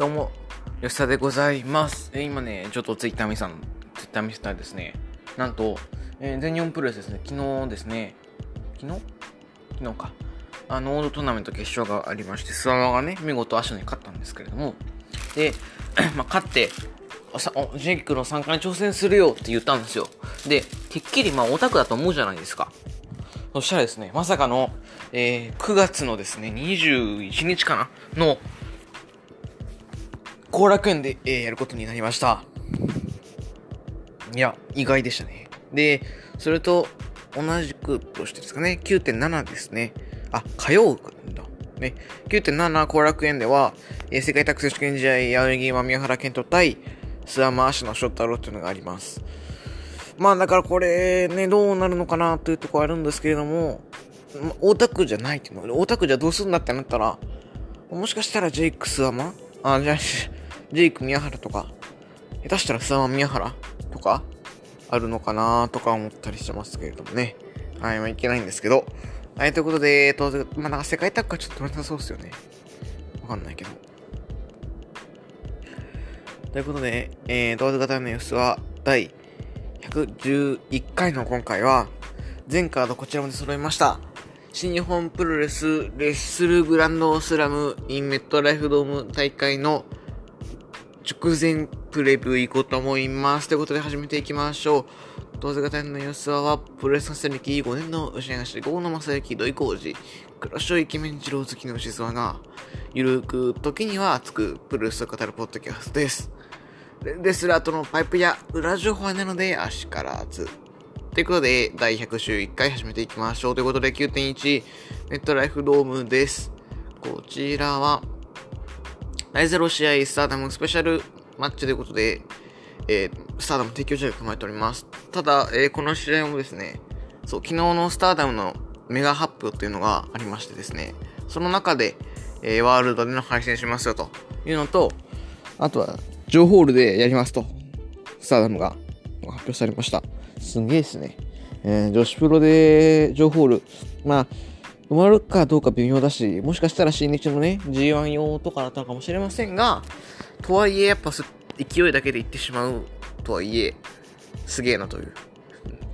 どうも、吉田でございます。え今ね、ちょっとツイッター見さん、ツイッター見せたらですね、なんと、えー全日本プロレスですね、昨日ですね、昨日？昨日か。あの、オールトーナメント決勝がありまして、スワマがね、見事足に勝ったんですけれども、で、まあ、勝って、さおジェイクの参加に挑戦するよって言ったんですよ。で、てっきりまあオタクだと思うじゃないですか。そしたらですね、まさかの、えー9月のですね、21日かな？の、後楽園で、えーやることになりました。いや、意外でしたね。で、それと同じくとしてですかね、9.7ですね。あ、火曜かんだ。ね、9.7後楽園では、えー世界卓選手権試合、青柳今宮原健人対、諏訪間足のショットローっていうのがあります。まあだからこれね、どうなるのかなというとこあるんですけれども、大田区じゃないっていうの。大田区じゃどうするんだってなったら、もしかしたらジェイクスワマあ、じゃあ、ジェイク宮原とか、下手したらスワマ宮原とか、あるのかなとか思ったりしてますけれどもね。はい、まあいけないんですけど。はい、ということで、当然、まあなんか世界タッグはちょっと取れなそうですよね。わかんないけど。ということで、えー、同時型のニュースは、第111回の今回は、全カードこちらまで揃いました。新日本プロレスレッスルグランドスラムインメットライフドーム大会の直前プレビュー行こうと思います。ということで始めていきましょう。同時型の様子は、プロレス観戦歴5年の牛東郷野正幸土井浩二、黒潮イケメン二郎好きの牛沢が、ゆるく時には熱くプロレスを語るポッドキャストです。レレスラーとのパイプや裏情報はなので、あしからず。ということで、第101回始めていきましょう。ということで、9.1、ネットライフドームです。こちらは、第0試合スターダムスペシャルマッチということで、えースターダム提供試合が組まれております。ただ、えーこの試合もですね、そう、昨日のスターダムのメガ発表というのがありましてですね、その中で、えーワールドでの配信しますよというのと、あとは、ジョーホールでやりますと、スターダムが発表されました。すんげえですね。えー女子プロでジョーホール、まあ、埋まるかどうか微妙だし、もしかしたら新日のね、G1 用とかだったのかもしれませんが、とはいえ、やっぱ勢いだけでいってしまうとはいえ、すげえなという。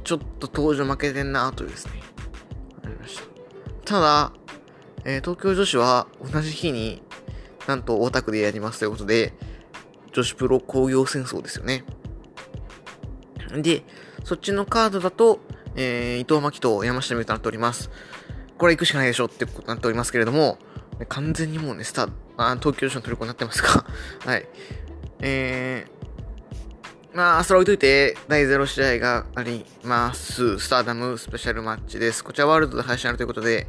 ちょっと登場負けてんなというですね。ありました。ただ、えー東京女子は同じ日になんと大田区でやりますということで、女子プロ工業戦争ですよね。で、そっちのカードだと、えー伊藤真希と山下美となっております。これ行くしかないでしょってことになっておりますけれども、完全にもうね、スター、あ東京女子のトリコになってますか はい。えー、まあ、それ置いといて、第0試合があります。スターダムスペシャルマッチです。こちらワールドで配信あるということで、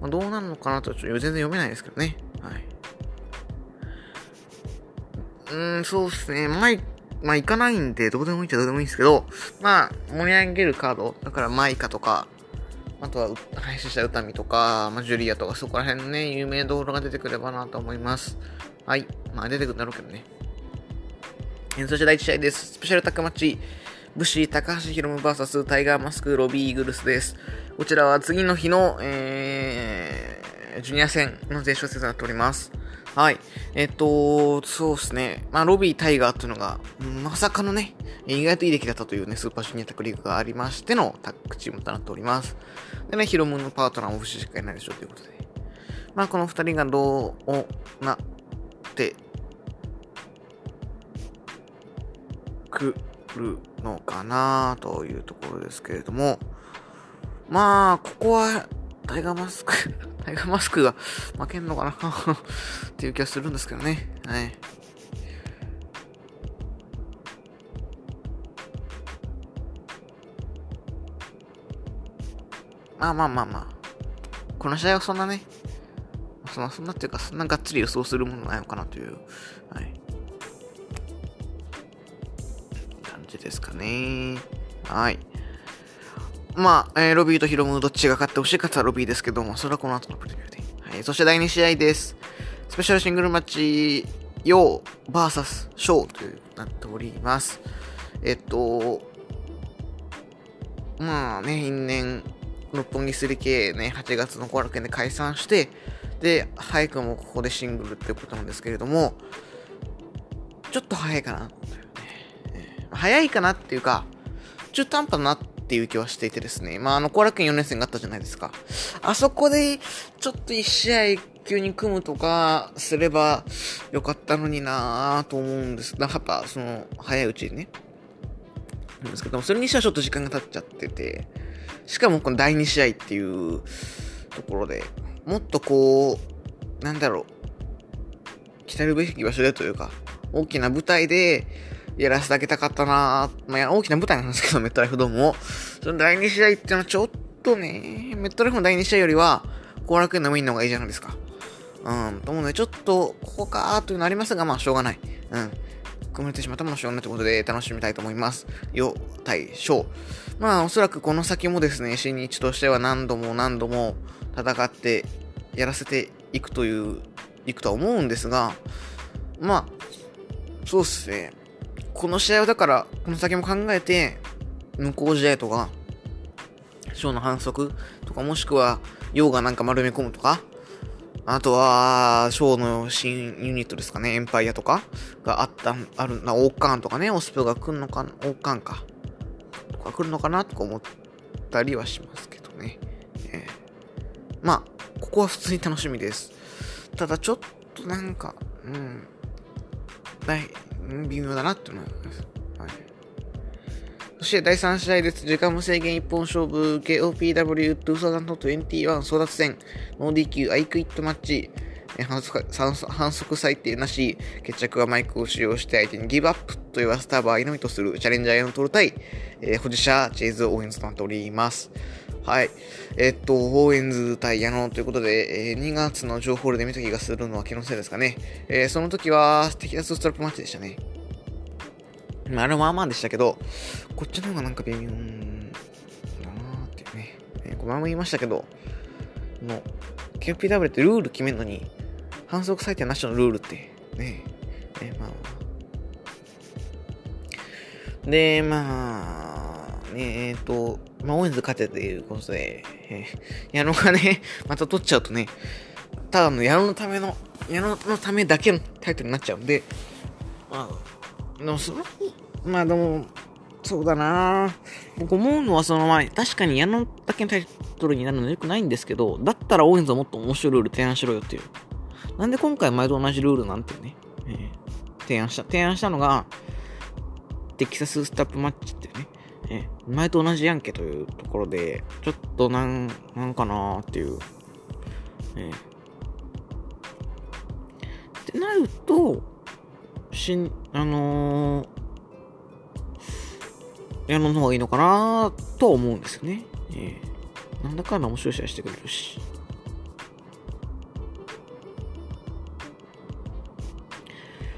まあ、どうなるのかなと、ちょっと全然読めないですけどね。はい。うーん、そうですね。まあ、いまあ、行かないんで、どうでもいいっちゃどうでもいいんですけど、まあ、盛り上げるカード、だからマイカとか、あとは、配信した歌見とか、まあ、ジュリアとか、そこら辺のね、有名道路が出てくればなと思います。はい。まあ、出てくるんだろうけどね。えそして第1試合です。スペシャルタッグマッチ。武士、高橋宏夢 VS タイガーマスク、ロビーイーグルスです。こちらは次の日の、えー、ジュニア戦の前哨戦となっております。はい。えっと、そうですね。まあ、ロビー、タイガーっていうのが、まさかのね、意外といい出来だったというね、スーパージュニアタッグリーグがありましてのタッグチームとなっております。でね、ヒロムのパートナーも不死しかいないでしょうということで。まあ、この二人がどうなってくるのかなというところですけれども、まあ、ここは、タイガーマスク、タイガーマスクが負けんのかな？っていう気がするんですけどね。はい。まあまあまあまあ。この試合はそんなね、そんな、そんなっていうか、そんながっつり予想するものないのかなという、はい。感じですかね。はい。まあ、えーロビーとヒロムどっちが勝ってほしいかつはロビーですけども、それはこの後のプレビューで。はい。そして第2試合です。スペシャルシングルマッチ、ヨー VS ショーというなっております。えっと、まあね、因縁六本木 3K ね、8月の後楽園で解散して、で、早くもここでシングルってことなんですけれども、ちょっと早いかな。早いかなっていうか、中途半端だなってていう気はしていてですね。まあ、あの、後楽園4連戦があったじゃないですか。あそこで、ちょっと1試合急に組むとかすればよかったのになぁと思うんです。だかやっぱ、その、早いうちにね。なんですけども、それにしてはちょっと時間が経っちゃってて、しかもこの第2試合っていうところで、もっとこう、なんだろう、来たるべき場所でというか、大きな舞台でやらせてあげたかったなまあ、大きな舞台なんですけど、メットライフドームも。その第2試合っていうのはちょっとね、メットライフの第2試合よりは、後楽園のウィンの方がいいじゃないですか。うん、と思うので、ちょっと、ここかーというのありますが、まあ、しょうがない。うん。組まれてしまったものしょうがないということで、楽しみたいと思います。よ、対、小。まあ、おそらくこの先もですね、新日としては何度も何度も戦ってやらせていくという、いくとは思うんですが、まあ、そうっすね。この試合はだから、この先も考えて、無効試合とか、ショーの反則とか、もしくは、用がなんか丸め込むとか、あとは、ショーの新ユニットですかね、エンパイアとかがあった、あるな、オーカーンとかね、オスプが来るのか、オーカーンか、とか来るのかなとか思ったりはしますけどね。えー、まあ、ここは普通に楽しみです。ただちょっとなんか、うん、微妙だなって思います。はい。そして第3試合です。時間無制限一本勝負 KOPW2021 争奪戦ノー DQ アイクイットマッチ反則反則裁定なし、決着はマイクを使用して相手にギブアップと言わせた場合のみとするチャレンジャー矢野通対、えー、保持者チェイズ・オーエンズとなっております。はい。え、っと、オーエンズ対矢野ということで、えー、2月の情報で見た気がするのは気のせいですかね。えー、その時は、テキサスストラップマッチでしたね。まあ、あれまあまあでしたけど、こっちの方がなんか微妙だなーっていうね。えー、前も言いましたけど、の、KPW ってルール決めるのに、反則裁定なしのルールって、ね、えー、まあ、で、まあ、ね、えっ、と、まあ、オーエンズ勝てということで、えー、矢野がね、また取っちゃうとね、ただの矢野のための、矢野のためだけのタイトルになっちゃうんで、まあ、でもその、まあでも、そうだな。僕思うのはその前、確かに矢野だけのタイトルになるのは良くないんですけど、だったらオーエンズはもっと面白いルール提案しろよっていう。なんで今回前と同じルールなんてね、えー、提案した、提案したのが、テキサススタップマッチっていうね、えー、前と同じやんけというところで、ちょっとなん、なんかなーっていう。えー、ってなると、しん、あのー、やるの方がいいのかなと思うんですよね。え、なんだかんだ面白い試合してくれるし。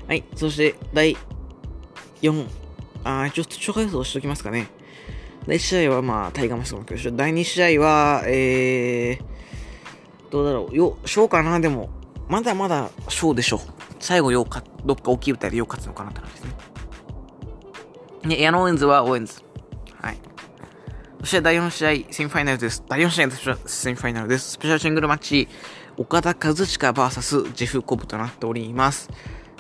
はい。そして、第4、あちょっと紹介予しておきますかね。第1試合は、まあ、タイガーマスクの教師。第2試合は、えー、どうだろう。よ、ショーかなでも、まだまだショーでしょ。最後、ようか、どっか大きい舞台でよう勝つのかなって感じですね。ね、エアノーエンズはオーエンズ。はい。そして第4試合、セミファイナルです。第4試合セミファイナルです。スペシャルシングルマッチ、岡田和親 VS ジェフコブとなっております。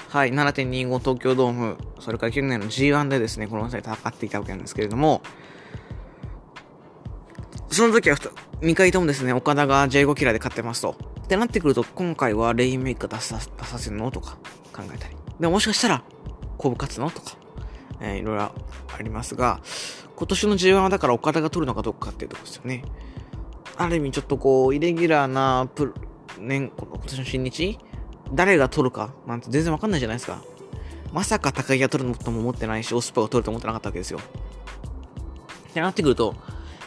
はい、7.25東京ドーム、それから去年の G1 でですね、この際戦っていたわけなんですけれども、その時は2回ともですね、岡田が J5 キラーで勝ってますと。ってなってくると、今回はレインメイク出さ出させるの？とか考えたり。でももしかしたら、コブ勝つの？とか、えー、いろいろありますが、今年の G1 はだから岡田が取るのかどうかっていうとこですよね。ある意味ちょっとこう、イレギュラーなプ年、今年の新日？誰が取るかなんて全然わかんないじゃないですか。まさか高木が取るのとも思ってないし、オスパが取ると思ってなかったわけですよ。ってなってくると、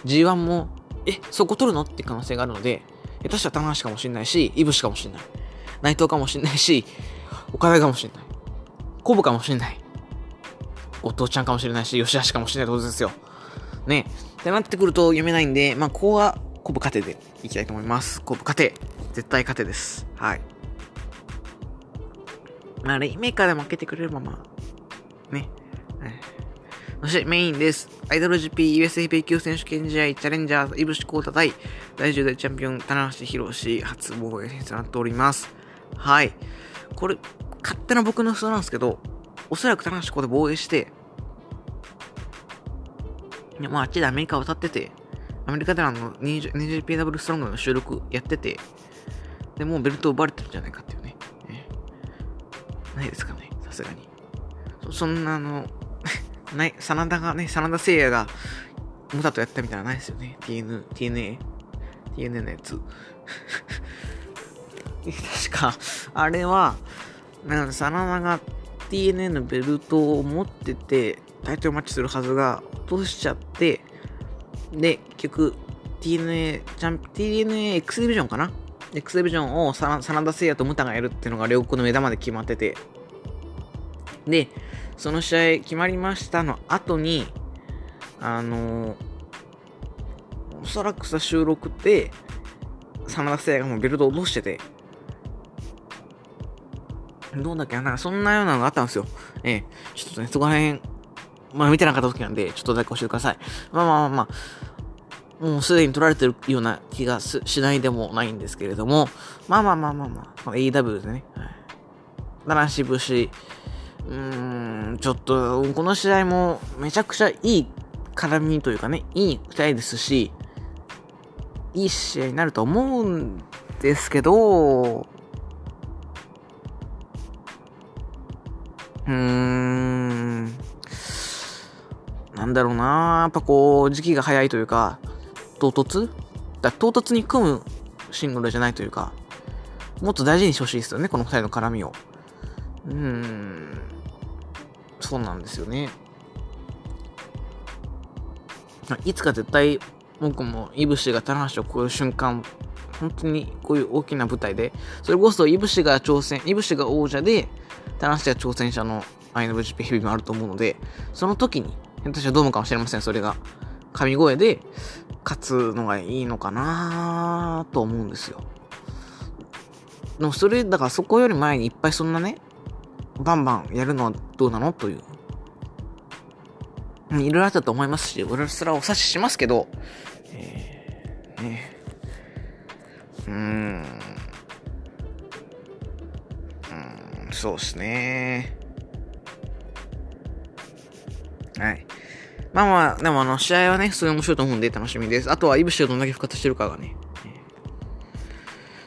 G1 も、え、そこ取るの？って可能性があるので、下手したら棚橋かもしれないし、イブシかもしれない。内藤かもしれないし、岡田かもしれない。コブかもしれない。お父ちゃんかもしれないし、吉橋かもしれないってことですよ。ね。ってなってくると読めないんで、まあ、ここは、コブ勝てでいきたいと思います。コブ勝て。絶対勝てです。はい。まあ、レイメーカーで負けてくれれば、まあ、ね。そしてメインです。アイドル GP US ヘビー級選手権試合チャレンジャーズ、イブシコータ対第10代チャンピオン、棚橋博士初防衛戦となっております。はい。これ、勝手な僕の予想なんですけど、おそらく棚橋ここで防衛して、まああっちでアメリカ渡ってて、アメリカであの NJPW ストロングの収録やってて、で、もうベルト奪われてるんじゃないかっていうね。ねないですかね、さすがに。そそんなあの、ない、真田がね、真田誠也が、ムタとやったみたいなないですよね。TN、TNA、TNA のやつ。確か、あれは、なんか真田が TNA のベルトを持ってて、タイトルマッチするはずが、落としちゃって、で、結局、TNA、ジャン TNA X ディビジョンかな ?X ディビジョンを真田誠也とムタがやるっていうのが両国の目玉で決まってて、で、その試合決まりましたの後に、あのおそらくさ収録で、真田誠也がもうベルトを落としてて、どうだっけなそんなようなのがあったんですよ。ええ。ちょっとね、そこら辺、まあ見てなかった時なんで、ちょっとだけ教えてください。まあまあまあまあ、もうすでに取られてるような気がしないでもないんですけれども、まあまあまあまあまあ、まあ、AW ですね。はい。七し節、うん、ちょっと、この試合もめちゃくちゃいい絡みというかね、いい二人ですし、いい試合になると思うんですけど、うーん、なんだろうな。やっぱこう、時期が早いというか、唐突？だ唐突に組むシングルじゃないというか、もっと大事にしてほしいですよね、この二人の絡みを。うーん、そうなんですよね。いつか絶対僕もイブシが棚橋を超える瞬間、本当にこういう大きな舞台で、それこそイブシが挑戦、イブシが王者で、棚橋が挑戦者の IWGP ヘビもあると思うので、その時に、私はどうもかもしれません、それが。神声で勝つのがいいのかなと思うんですよ。でもそれ、だからそこより前にいっぱいそんなね、バンバンやるのはどうなの？という。いろいろあったと思いますし、俺それはお察ししますけど、えー、ね。うーん。うん、そうっすね。はい。まあまあ、でもあの、試合はね、すごい面白いと思うんで楽しみです。あとは、イブシがどんだけ復活してるかがね。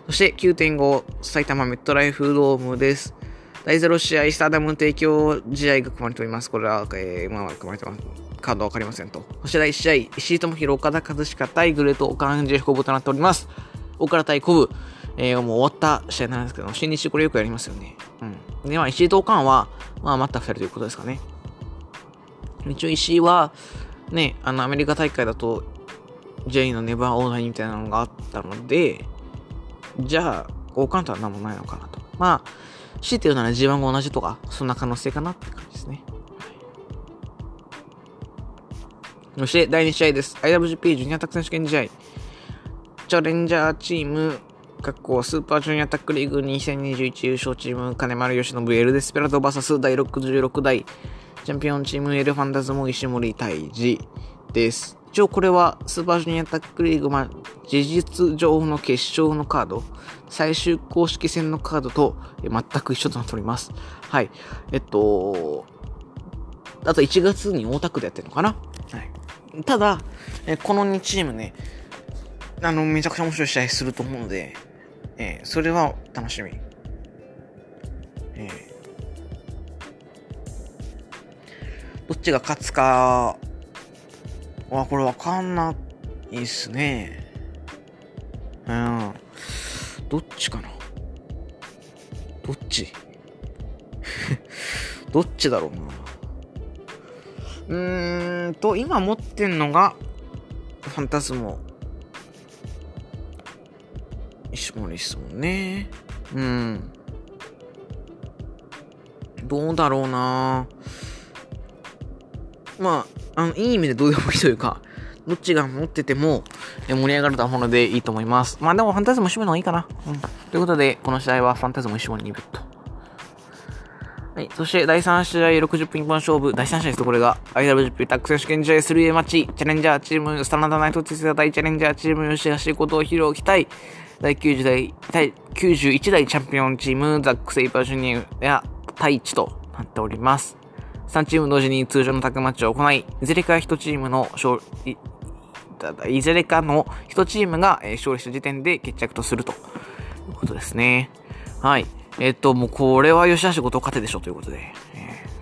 そして9.5埼玉メットライフドームです。第0試合、スターダムの提供試合が組まれております。これは、えー、まあ、組まれてます。カードわかりませんと。そして第1試合、石井智弘、岡田和親対グレート、岡田ジェフコブとなっております。岡田対コブ、えー、もう終わった試合なんですけど、新日これよくやりますよね。うん。で、まあ、石井と岡田は、まあ、また2人ということですかね。一応石井は、ね、あの、アメリカ大会だと、J のネバーオーダーみたいなのがあったので、じゃあ、交換とは何もないのかなと。まあ、強いて言うなら G1 が同じとか、そんな可能性かなって感じですね。そして、第2試合です。IWGP ジュニアタック選手権試合。チャレンジャーチーム、各校スーパージュニアタックリーグ2021優勝チーム、金丸義信エルデスペラド VS 第66代チャンピオンチームエルファンタズム石森大治です。一応これはスーパージュニアタックリーグ、まあ、事実上の決勝のカード、最終公式戦のカードと全く一緒となっております。はい。えっと、あと1月に大田区でやってるのかな？はい。ただ、えこの2チームね、あの、めちゃくちゃ面白い試合すると思うので、えー、それは楽しみ。えーどっちが勝つかは、これわかんないっすね。うん。どっちかな？どっち？どっちだろうな。うーんと、今持ってんのが、ファンタズモ。石森っすもんね。うん。どうだろうなまあ、あの、いい意味でどうでもいいというか、どっちが持っててもえ盛り上がると思うのでいいと思います。まあでもファンタズム石森の方がいいかな。うん。ということで、この試合はファンタズム石森にベット。はい。そして、第3試合60分一本勝負。第3試合ですと、これが、IWGP タック選手権試合 3A マッチ。チャレンジャーチーム、スタナダナイトツイスタ対チャレンジャーチーム、吉橋ことを披露期待。第90代、第91代チャンピオンチーム、ザック・セイバージュニアやタイチとなっております。3チーム同時に通常のタッグマッチを行い、いずれか1チームの勝利、いずれかの1チームが勝利した時点で決着とするということですね。はい。えっと、もうこれは吉橋ごと勝てでしょということで、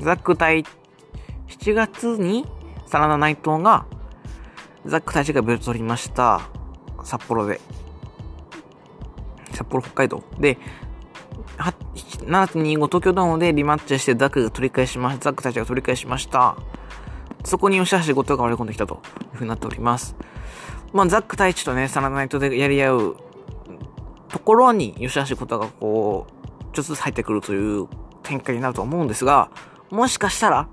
ザック対、7月にサラダ内藤が、ザック対地がベルト取りました。札幌で。札幌、北海道。で、7.25東京ドームでリマッチしてザクが取り返しま。ザックたちが取り返しました。そこに吉橋後藤が割り込んできたというふうになっております。まあ、ザック太一とね、サラダナイトでやり合うところに吉橋後藤がこう、ちょっとずつ入ってくるという展開になると思うんですが、もしかしたら、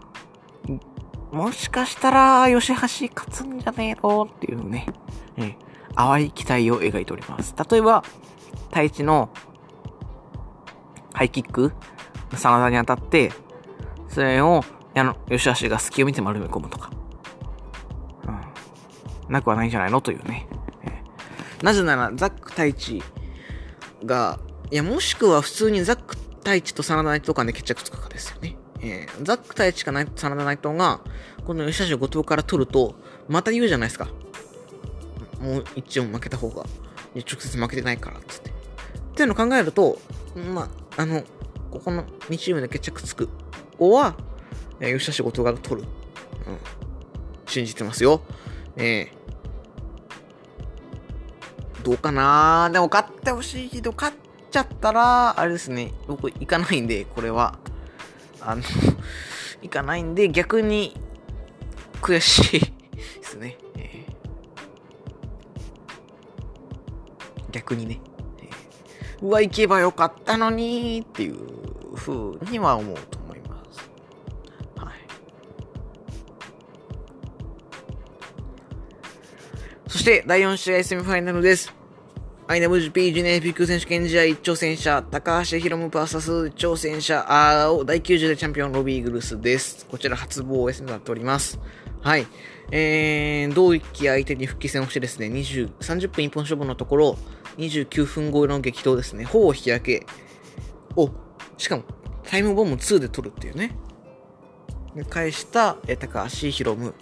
もしかしたら、吉橋勝つんじゃねえのっていうね、え淡い期待を描いております。例えば、太一のハイキック、真田に当たって、それを、あの、吉橋が隙を見て丸め込むとか。うん。なくはないんじゃないの？というね。なぜなら、ザック太一が、いや、もしくは普通にザック太一とサナダナイトとかで決着つくかですよね。えー、ザック太一かサナダナイトが、この吉橋を後藤から取ると、また言うじゃないですか。もう一応負けた方が、直接負けてないから、つって。っていうのを考えると、まあ、あの、ここの2チームで決着つく。ここは、えー、吉橋後藤が取る。うん。信じてますよ。えー、どうかな？でも勝ってほしいけど、勝っちゃったら、あれですね、僕行かないんで、これは。あの 行かないんで、逆に悔しいですね。えー、逆にね、うわ、行けばよかったのにっていう風には思うと思います。はい。そして、第4試合セミファイナルです。IWGP ジュニアエピック選手権試合挑戦者、高橋宏夢 VS 挑戦者、青第90代チャンピオンロビーグルスです。こちら初防衛戦となっております。はい。えー、同一期相手に復帰戦をしてですね、20、30分一本勝負のところ、29分超えの激闘ですね、ほぼ引き分けを、しかもタイムボム2で取るっていうね。返した、え高橋宏夢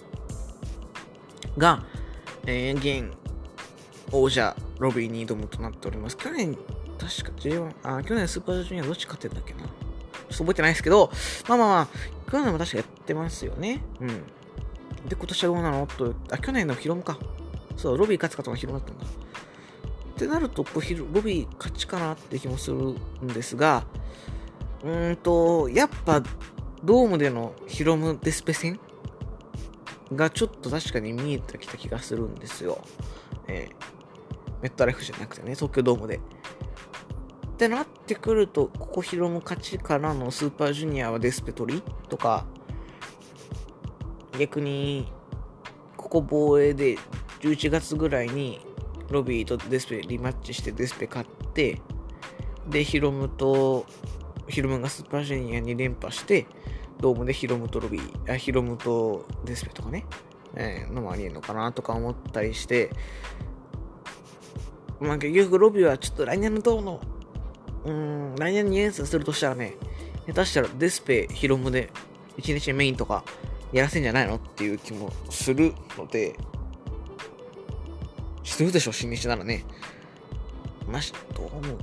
が、えー、現王者ロビーに挑むとなっております。去年、確か J1、あ、去年スーパージュニアどっち勝ってんだっけな。ちょっと覚えてないですけど、まあまあまあ、去年も確かやってますよね。うん。で、今年はどうなの？と、あ、去年のヒロムか。そう、ロビー勝つかとかヒロムだったんだ。ってなると、ロビー勝ちかなって気もするんですが、うんと、やっぱ、ドームでのヒロムデスペ戦がちょっと確かに見えてきた気がするんですよ。えーメットライフじゃなくてね、東京ドームで。ってなってくると、ここヒロム勝ちからのスーパージュニアはデスペ取りとか、逆に、ここ防衛で11月ぐらいにロビーとデスペリマッチしてデスペ勝って、で、ヒロムと、ヒロムがスーパージュニアに連覇して、ドームでヒロムとロビー、あヒロムとデスペとかね、えー、のもありえんのかなとか思ったりして、まあ結局ロビーはちょっと来年のどうの、うん、来年に演出するとしたらね、下手したらデスペ、ヒロムで1日メインとかやらせんじゃないのっていう気もするので、してるでしょ、新日ならね。まし、どう思う？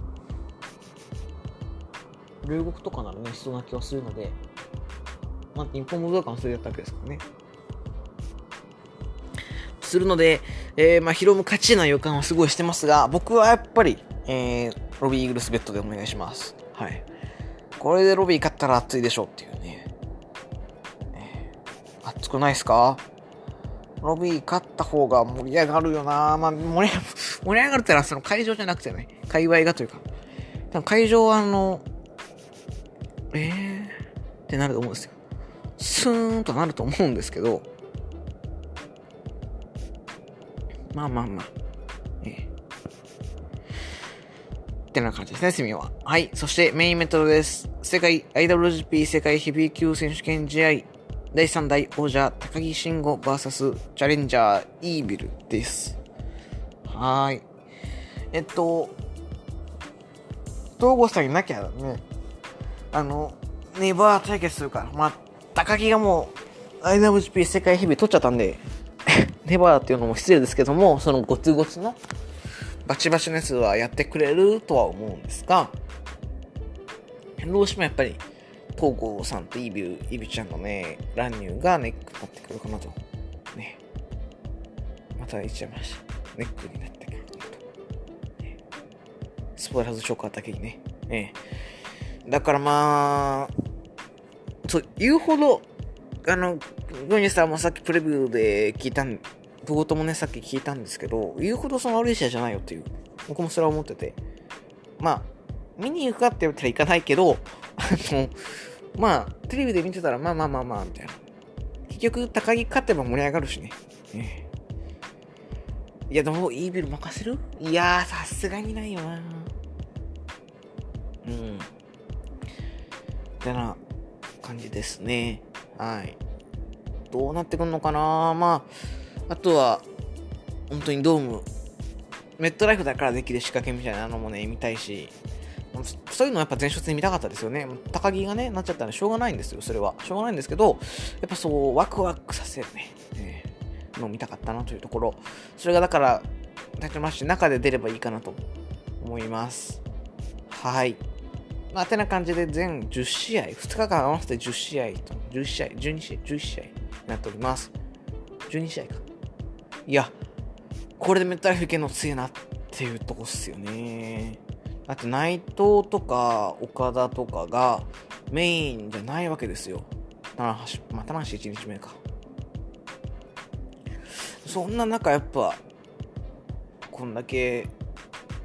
両国とかならね、しそうな気はするので、まあ、日本武道館はそれやったわけですからね。するので、えー、まあ、ヒロム勝ちな予感はすごいしてますが、僕はやっぱり、えー、ロビーイーグルスベッドでお願いします。はい。これでロビー勝ったら熱いでしょっていうね。えー、熱くないですか？ロビー勝った方が盛り上がるよなまあ、盛り上がる、盛り上がるってのはその会場じゃなくてね、界隈がというか。多分会場はあの、えーってなると思うんですよ。スーンとなると思うんですけど、まあまあまあ。ええってな感じですね、セミは。はい。そしてメインイベントです。世界 IWGP 世界ヘビー級選手権試合第3代王者高木慎吾 VS チャレンジャーイービルです。はい。えっと、東郷さんいなきゃね、あの、ネバー対決するから、まあ、高木がもう IWGP 世界ヘビー取っちゃったんで、ネバーっていうのも失礼ですけども、そのゴツゴツのバチバチのやつはやってくれるとは思うんですが、どうしてもやっぱり、東郷さんとイビュー、イビちゃんのね、乱入がネックになってくるかなと。ね。また言っちゃいました。ネックになってくるかなと。ね、スポイラーズチョーカーだけにね。ねだからまあ、そう、言うほど、あの、ゴニさんもさっきプレビューで聞いたんプゴトもね、さっき聞いたんですけど、言うほどその悪い試合じゃないよっていう、僕もそれは思ってて、まあ、見に行くかって言ったら行かないけど、あの、まあ、テレビで見てたら、まあまあまあまあ、みたいな。結局、高木勝てば盛り上がるしね。ねいや、でも、イービル任せる？いやー、さすがにないよな。うん。ってな感じですね。はい。どうなってくんのかな？まあ、あとは、本当にドーム、メットライフだからできる仕掛けみたいなのもね、見たいし、そういうのはやっぱ前哨戦見たかったですよね。高木がね、なっちゃったんでしょうがないんですよ、それは。しょうがないんですけど、やっぱそう、ワクワクさせるね、えー、のを見たかったなというところ。それがだから、タイトルマッシュ中で出ればいいかなと思います。はい。まあ、てな感じで全10試合、2日間合わせて10試合と、10試合、12試合、11試合になっております。12試合か。いや、これでメタルフィケの強いなっていうとこっすよね。だって内藤とか岡田とかがメインじゃないわけですよ。棚橋、まあ、棚橋1日目か。そんな中やっぱ、こんだけ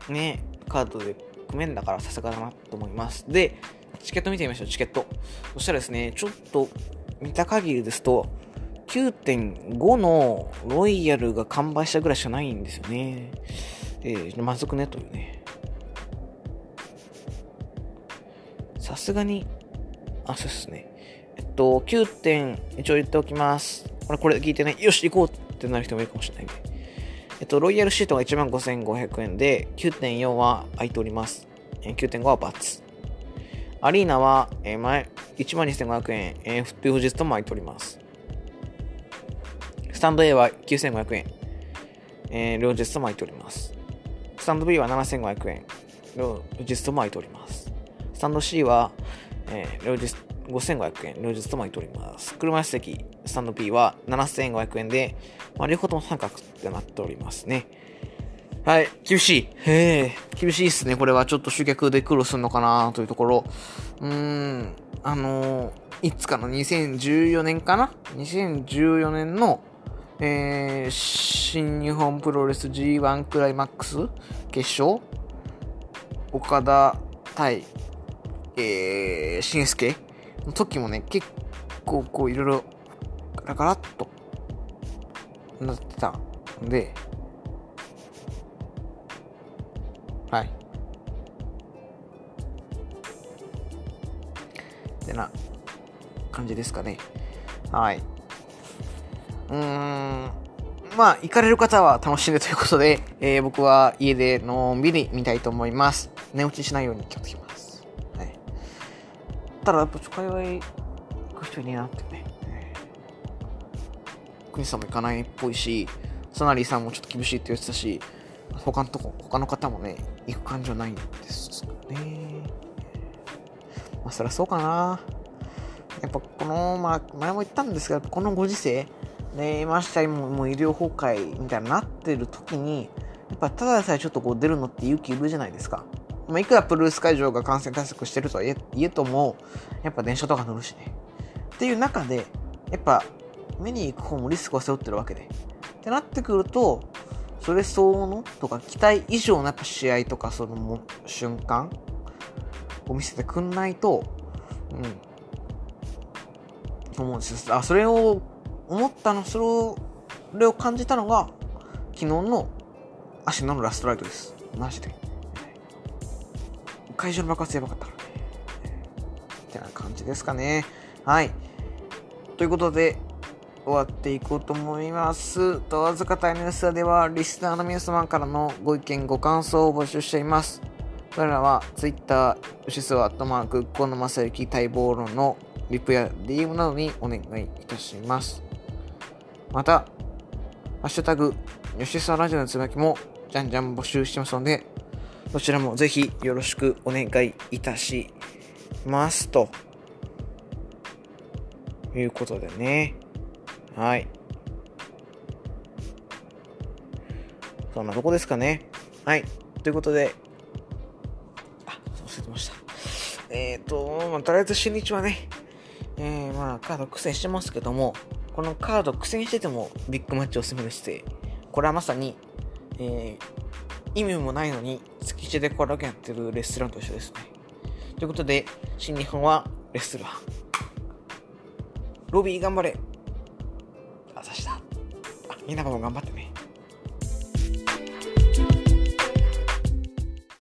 ね、カードで組めんだからさすがだなと思います。で、チケット見てみましょう、チケット。そしたらですね、ちょっと見た限りですと、9.5のロイヤルが完売したぐらいしかないんですよね。えー、まずくねというね。さすがに、あ、そうですね。えっと、9点、一応言っておきます。これ、これ聞いてね、よし、行こうってなる人もいるかもしれないんで。えっと、ロイヤルシートが15,500円で、9.4は空いております。9.5は×。アリーナは、えー、前、12,500円、えー、フットフジストも空いております。スタンド A は9500円。えー、両日とも空いております。スタンド B は7500円。両日とも空いております。スタンド C は、えー、両日5500円。両日とも空いております。車椅子席、スタンド B は7500円で、まあ、両方とも三角ってなっておりますね。はい、厳しい。へえ、厳しいっすね。これはちょっと集客で苦労するのかなというところ。うーん、あのー、いつかの2014年かな ?2014 年のえー、新日本プロレス G1 クライマックス決勝？岡田対、えー、新助の時もね、結構こういろいろガラガラっとなってたんで、はい。ってな感じですかね。はい。うーん、まあ、行かれる方は楽しんでということで、えー、僕は家でのんびり見たいと思います。寝落ちしないように気をつけます。はい。ただ、やっぱ、界隈行く人いねえなってね。国さんも行かないっぽいし、ソナリーさんもちょっと厳しいって言ってたし、他のとこ、他の方もね、行く感じはないんですね。まあ、そりゃそうかな。やっぱこの、まあ、前も言ったんですが、このご時世、ね、ましたももう医療崩壊みたいになってる時に、やっぱただでさえちょっとこう出るのって勇気いるじゃないですか。まあ、いくらプルース会場が感染対策してるとはいえとも、やっぱ電車とか乗るしね。っていう中で、やっぱ見に行く方もリスクを背負ってるわけで。ってなってくると、それ相応のとか期待以上のやっぱ試合とかその瞬間を見せてくんないと、うん、思うんですあ、それを思ったの、それを感じたのが、昨日の足のラストライトです。マジで。会場の爆発やばかったからね。ってな感じですかね。はい。ということで、終わっていこうと思います。とわずかタイニュースでは、リスナーの皆様からのご意見、ご感想を募集しています。これらは Twitter、吉須アットマーク、河野正幸待望論のリプや DM などにお願いいたします。また、ハッシュタグ、吉沢ラジオのつぶやきもじゃんじゃん募集してますので、そちらもぜひよろしくお願いいたしますと。いうことでね。はい。そんなとこですかね。はい。ということで、あ、忘れてました。えっ、ー、と、まあ、とりあえず新日はね、えー、まあ、カード苦戦してますけども、このカード苦戦しててもビッグマッチを進める姿勢。これはまさに、えー、意味もないのに、月1でこれだけやってるレストランと一緒ですね。ということで、新日本はレストラン。ロビー頑張れ。あ、さした。あ、みんなも頑張ってね。